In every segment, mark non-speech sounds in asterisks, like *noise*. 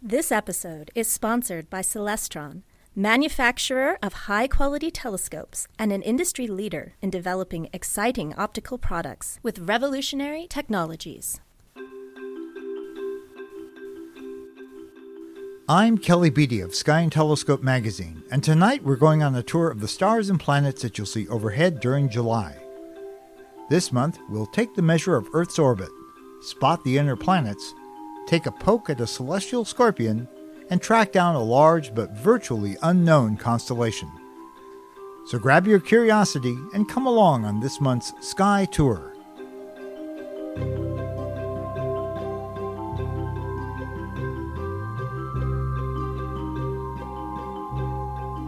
This episode is sponsored by Celestron, manufacturer of high quality telescopes and an industry leader in developing exciting optical products with revolutionary technologies. I'm Kelly Beatty of Sky and Telescope magazine, and tonight we're going on a tour of the stars and planets that you'll see overhead during July. This month, we'll take the measure of Earth's orbit, spot the inner planets, take a poke at a celestial scorpion, and track down a large but virtually unknown constellation. So grab your curiosity and come along on this month's Sky Tour.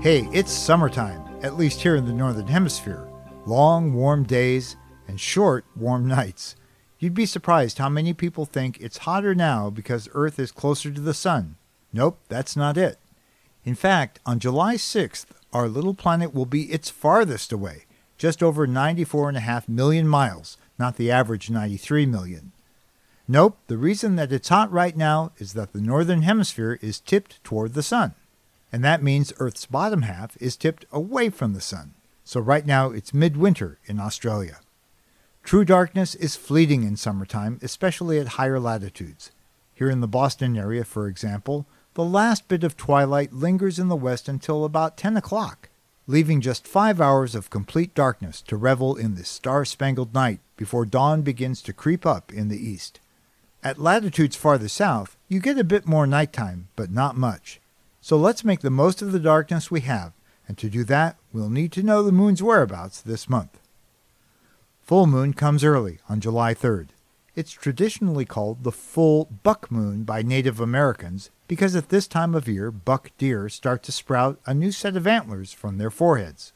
Hey, it's summertime, at least here in the Northern Hemisphere. Long, warm days and short, warm nights. You'd be surprised how many people think it's hotter now because Earth is closer to the Sun. Nope, that's not it. In fact, on July 6th, our little planet will be its farthest away, just over 94.5 million miles, not the average 93 million. Nope, the reason that it's hot right now is that the northern hemisphere is tipped toward the sun. And that means Earth's bottom half is tipped away from the sun. So right now it's midwinter in Australia. True darkness is fleeting in summertime, especially at higher latitudes. Here in the Boston area, for example, the last bit of twilight lingers in the west until about 10 o'clock, leaving just five hours of complete darkness to revel in this star spangled night before dawn begins to creep up in the east. At latitudes farther south, you get a bit more nighttime, but not much. So let's make the most of the darkness we have, and to do that, we'll need to know the moon's whereabouts this month. Full moon comes early on July 3rd. It's traditionally called the full buck moon by Native Americans because at this time of year buck deer start to sprout a new set of antlers from their foreheads.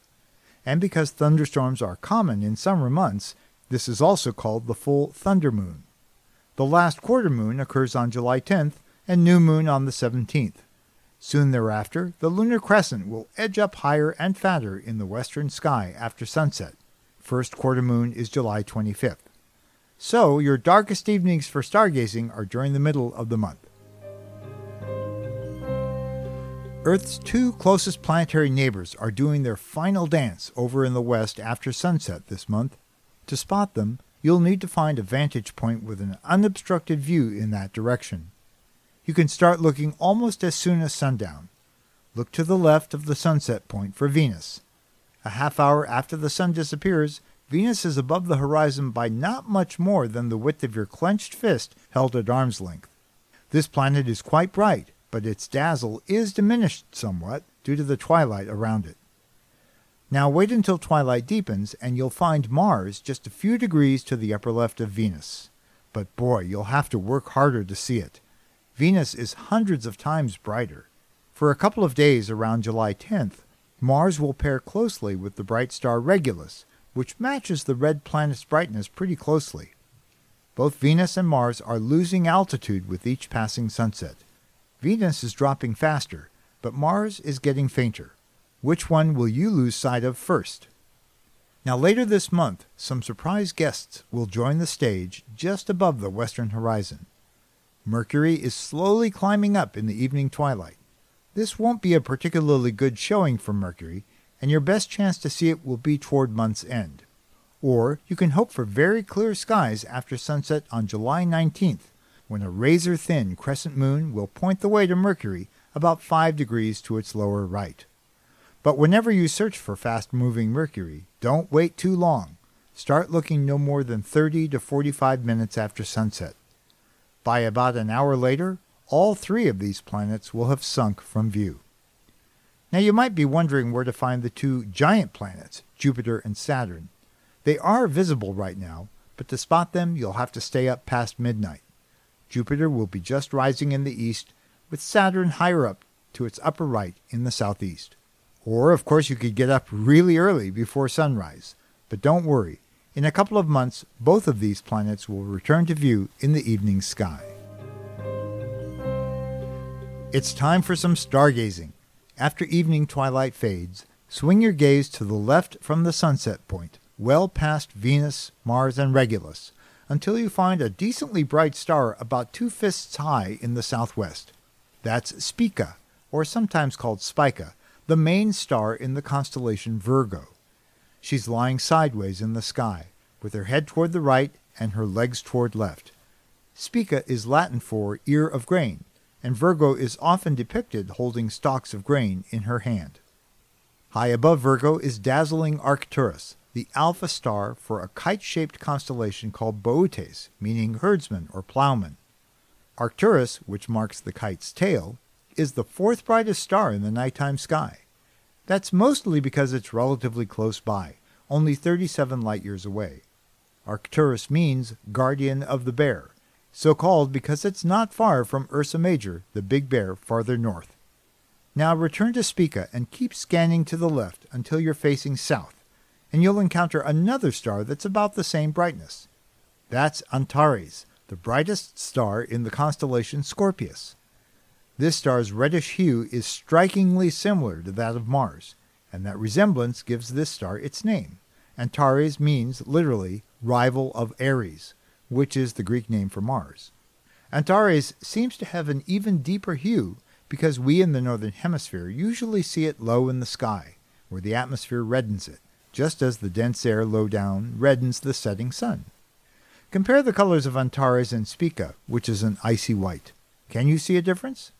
And because thunderstorms are common in summer months, this is also called the full thunder moon. The last quarter moon occurs on July 10th and new moon on the 17th. Soon thereafter, the lunar crescent will edge up higher and fatter in the western sky after sunset. First quarter moon is July 25th. So, your darkest evenings for stargazing are during the middle of the month. Earth's two closest planetary neighbors are doing their final dance over in the west after sunset this month. To spot them, you'll need to find a vantage point with an unobstructed view in that direction. You can start looking almost as soon as sundown. Look to the left of the sunset point for Venus. A half hour after the sun disappears, Venus is above the horizon by not much more than the width of your clenched fist held at arm's length. This planet is quite bright, but its dazzle is diminished somewhat due to the twilight around it. Now wait until twilight deepens and you'll find Mars just a few degrees to the upper left of Venus. But boy, you'll have to work harder to see it. Venus is hundreds of times brighter. For a couple of days around July 10th, Mars will pair closely with the bright star Regulus, which matches the red planet's brightness pretty closely. Both Venus and Mars are losing altitude with each passing sunset. Venus is dropping faster, but Mars is getting fainter. Which one will you lose sight of first? Now, later this month, some surprise guests will join the stage just above the western horizon. Mercury is slowly climbing up in the evening twilight. This won't be a particularly good showing for Mercury, and your best chance to see it will be toward month's end. Or you can hope for very clear skies after sunset on July 19th, when a razor thin crescent moon will point the way to Mercury about 5 degrees to its lower right. But whenever you search for fast moving Mercury, don't wait too long. Start looking no more than 30 to 45 minutes after sunset. By about an hour later, all three of these planets will have sunk from view. Now you might be wondering where to find the two giant planets, Jupiter and Saturn. They are visible right now, but to spot them you'll have to stay up past midnight. Jupiter will be just rising in the east, with Saturn higher up to its upper right in the southeast. Or, of course, you could get up really early before sunrise. But don't worry, in a couple of months, both of these planets will return to view in the evening sky. It's time for some stargazing. After evening twilight fades, swing your gaze to the left from the sunset point, well past Venus, Mars, and Regulus, until you find a decently bright star about two fists high in the southwest. That's Spica, or sometimes called Spica, the main star in the constellation Virgo. She's lying sideways in the sky, with her head toward the right and her legs toward left. Spica is Latin for ear of grain, and Virgo is often depicted holding stalks of grain in her hand. High above Virgo is dazzling Arcturus, the alpha star for a kite-shaped constellation called Boötes, meaning herdsman or plowman. Arcturus, which marks the kite's tail, is the fourth brightest star in the nighttime sky. That's mostly because it's relatively close by, only 37 light years away. Arcturus means guardian of the bear, so called because it's not far from Ursa Major, the big bear farther north. Now return to Spica and keep scanning to the left until you're facing south, and you'll encounter another star that's about the same brightness. That's Antares, the brightest star in the constellation Scorpius. This star's reddish hue is strikingly similar to that of Mars, and that resemblance gives this star its name. Antares means literally rival of Ares, which is the Greek name for Mars. Antares seems to have an even deeper hue because we in the northern hemisphere usually see it low in the sky, where the atmosphere reddens it, just as the dense air low down reddens the setting sun. Compare the colors of Antares and Spica, which is an icy white. Can you see a difference?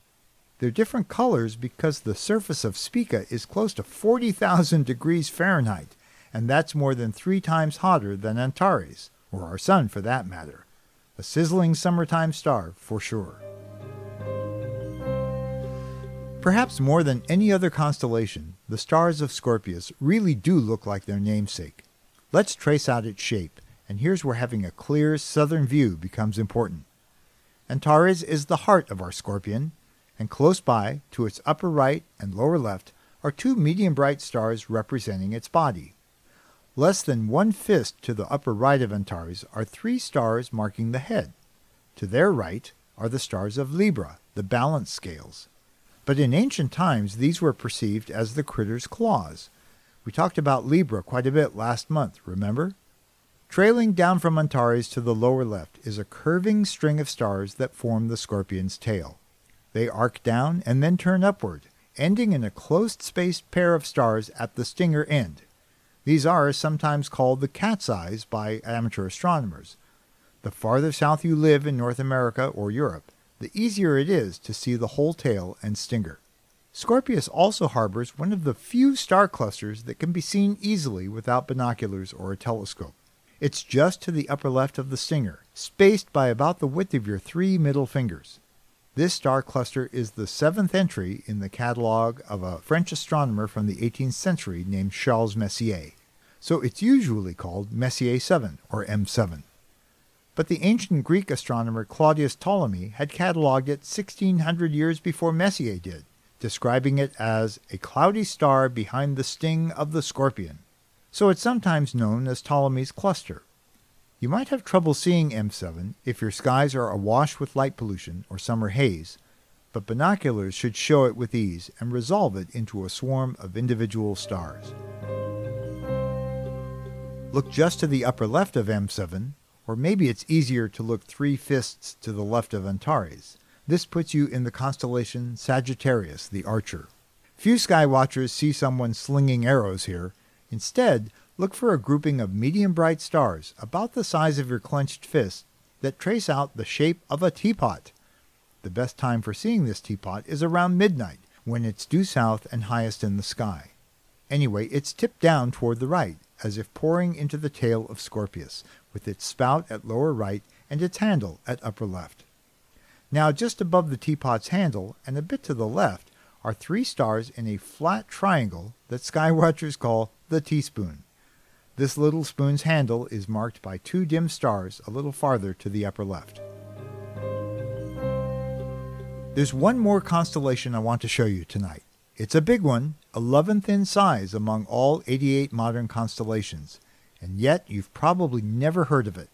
They're different colors because the surface of Spica is close to 40,000 degrees Fahrenheit, and that's more than three times hotter than Antares, or our sun for that matter. A sizzling summertime star for sure. Perhaps more than any other constellation, the stars of Scorpius really do look like their namesake. Let's trace out its shape, and here's where having a clear southern view becomes important. Antares is the heart of our scorpion, and close by, to its upper right and lower left, are two medium bright stars representing its body. Less than one fist to the upper right of Antares are three stars marking the head. To their right are the stars of Libra, the balance scales. But in ancient times, these were perceived as the critter's claws. We talked about Libra quite a bit last month, remember? Trailing down from Antares to the lower left is a curving string of stars that form the scorpion's tail. They arc down and then turn upward, ending in a close-spaced pair of stars at the stinger end. These are sometimes called the cat's eyes by amateur astronomers. The farther south you live in North America or Europe, the easier it is to see the whole tail and stinger. Scorpius also harbors one of the few star clusters that can be seen easily without binoculars or a telescope. It's just to the upper left of the stinger, spaced by about the width of your three middle fingers. This star cluster is the seventh entry in the catalogue of a French astronomer from the 18th century named Charles Messier, so it's usually called Messier 7 or M7. But the ancient Greek astronomer Claudius Ptolemy had catalogued it 1600 years before Messier did, describing it as a cloudy star behind the sting of the scorpion. So it's sometimes known as Ptolemy's cluster. You might have trouble seeing M7 if your skies are awash with light pollution or summer haze, but binoculars should show it with ease and resolve it into a swarm of individual stars. Look just to the upper left of M7, or maybe it's easier to look three fists to the left of Antares. This puts you in the constellation Sagittarius, the Archer. Few sky watchers see someone slinging arrows here. Instead, Look for a grouping of medium bright stars about the size of your clenched fist that trace out the shape of a teapot. The best time for seeing this teapot is around midnight, when it's due south and highest in the sky. Anyway, it's tipped down toward the right, as if pouring into the tail of Scorpius, with its spout at lower right and its handle at upper left. Now, just above the teapot's handle, and a bit to the left, are three stars in a flat triangle that skywatchers call the teaspoon. This little spoon's handle is marked by two dim stars a little farther to the upper left. There's one more constellation I want to show you tonight. It's a big one, 11th in size among all 88 modern constellations, and yet you've probably never heard of it.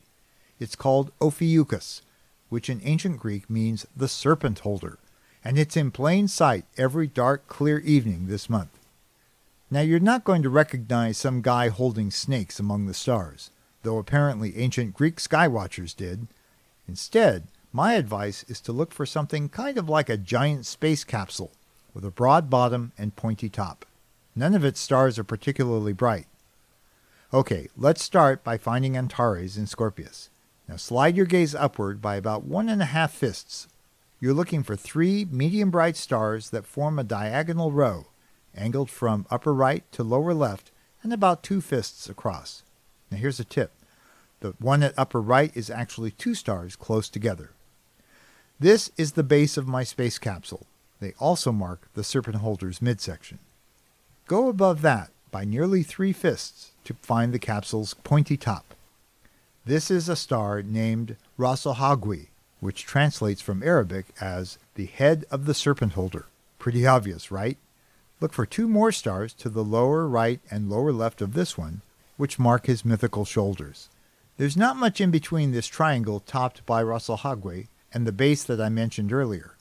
It's called Ophiuchus, which in ancient Greek means the serpent holder, and it's in plain sight every dark, clear evening this month. Now you're not going to recognize some guy holding snakes among the stars, though apparently ancient Greek skywatchers did. Instead, My advice is to look for something kind of like a giant space capsule with a broad bottom and pointy top. None of its stars are particularly bright. Okay, let's start by finding Antares in Scorpius. Now slide your gaze upward by about one and a half fists. You're looking for three medium bright stars that form a diagonal row, angled from upper right to lower left and about two fists across. Now here's a tip. The one at upper right is actually two stars close together. This is the base of my space capsule. They also mark the serpent holder's midsection. Go above that by nearly three fists to find the capsule's pointy top. This is a star named Ras el Hagwi, which translates from Arabic as the head of the serpent holder. Pretty obvious, right? Look for two more stars to the lower right and lower left of this one, which mark his mythical shoulders. There's not much in between this triangle topped by Ras el Hagwi and the base that I mentioned earlier.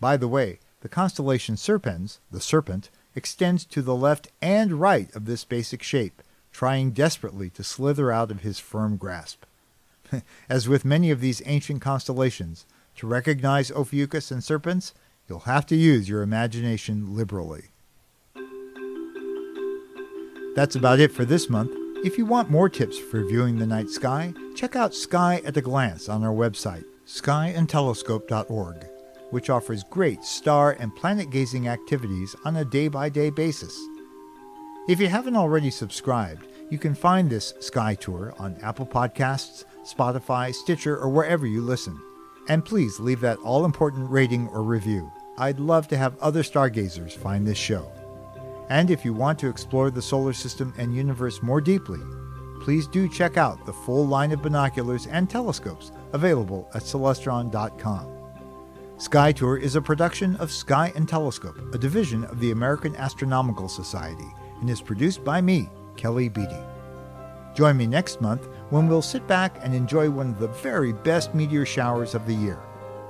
By the way, the constellation Serpens, the serpent, extends to the left and right of this basic shape, trying desperately to slither out of his firm grasp. *laughs* As with many of these ancient constellations, to recognize Ophiuchus and Serpens, you'll have to use your imagination liberally. That's about it for this month. If you want more tips for viewing the night sky, check out Sky at a Glance on our website, skyandtelescope.org, which offers great star and planet gazing activities on a day by day basis. If you haven't already subscribed, you can find this Sky Tour on Apple Podcasts, Spotify, Stitcher, or wherever you listen. And please leave that all important rating or review. I'd love to have other stargazers find this show. And if you want to explore the solar system and universe more deeply, please do check out the full line of binoculars and telescopes available at Celestron.com. Sky Tour is a production of Sky and Telescope, a division of the American Astronomical Society, and is produced by me, Kelly Beatty. Join me next month when we'll sit back and enjoy one of the very best meteor showers of the year.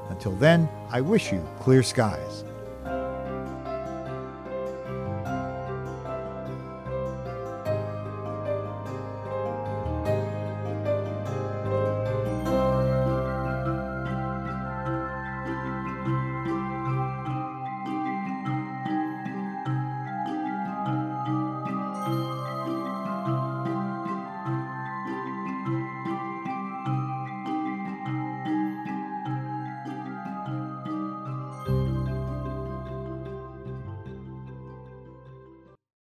Until then, I wish you clear skies.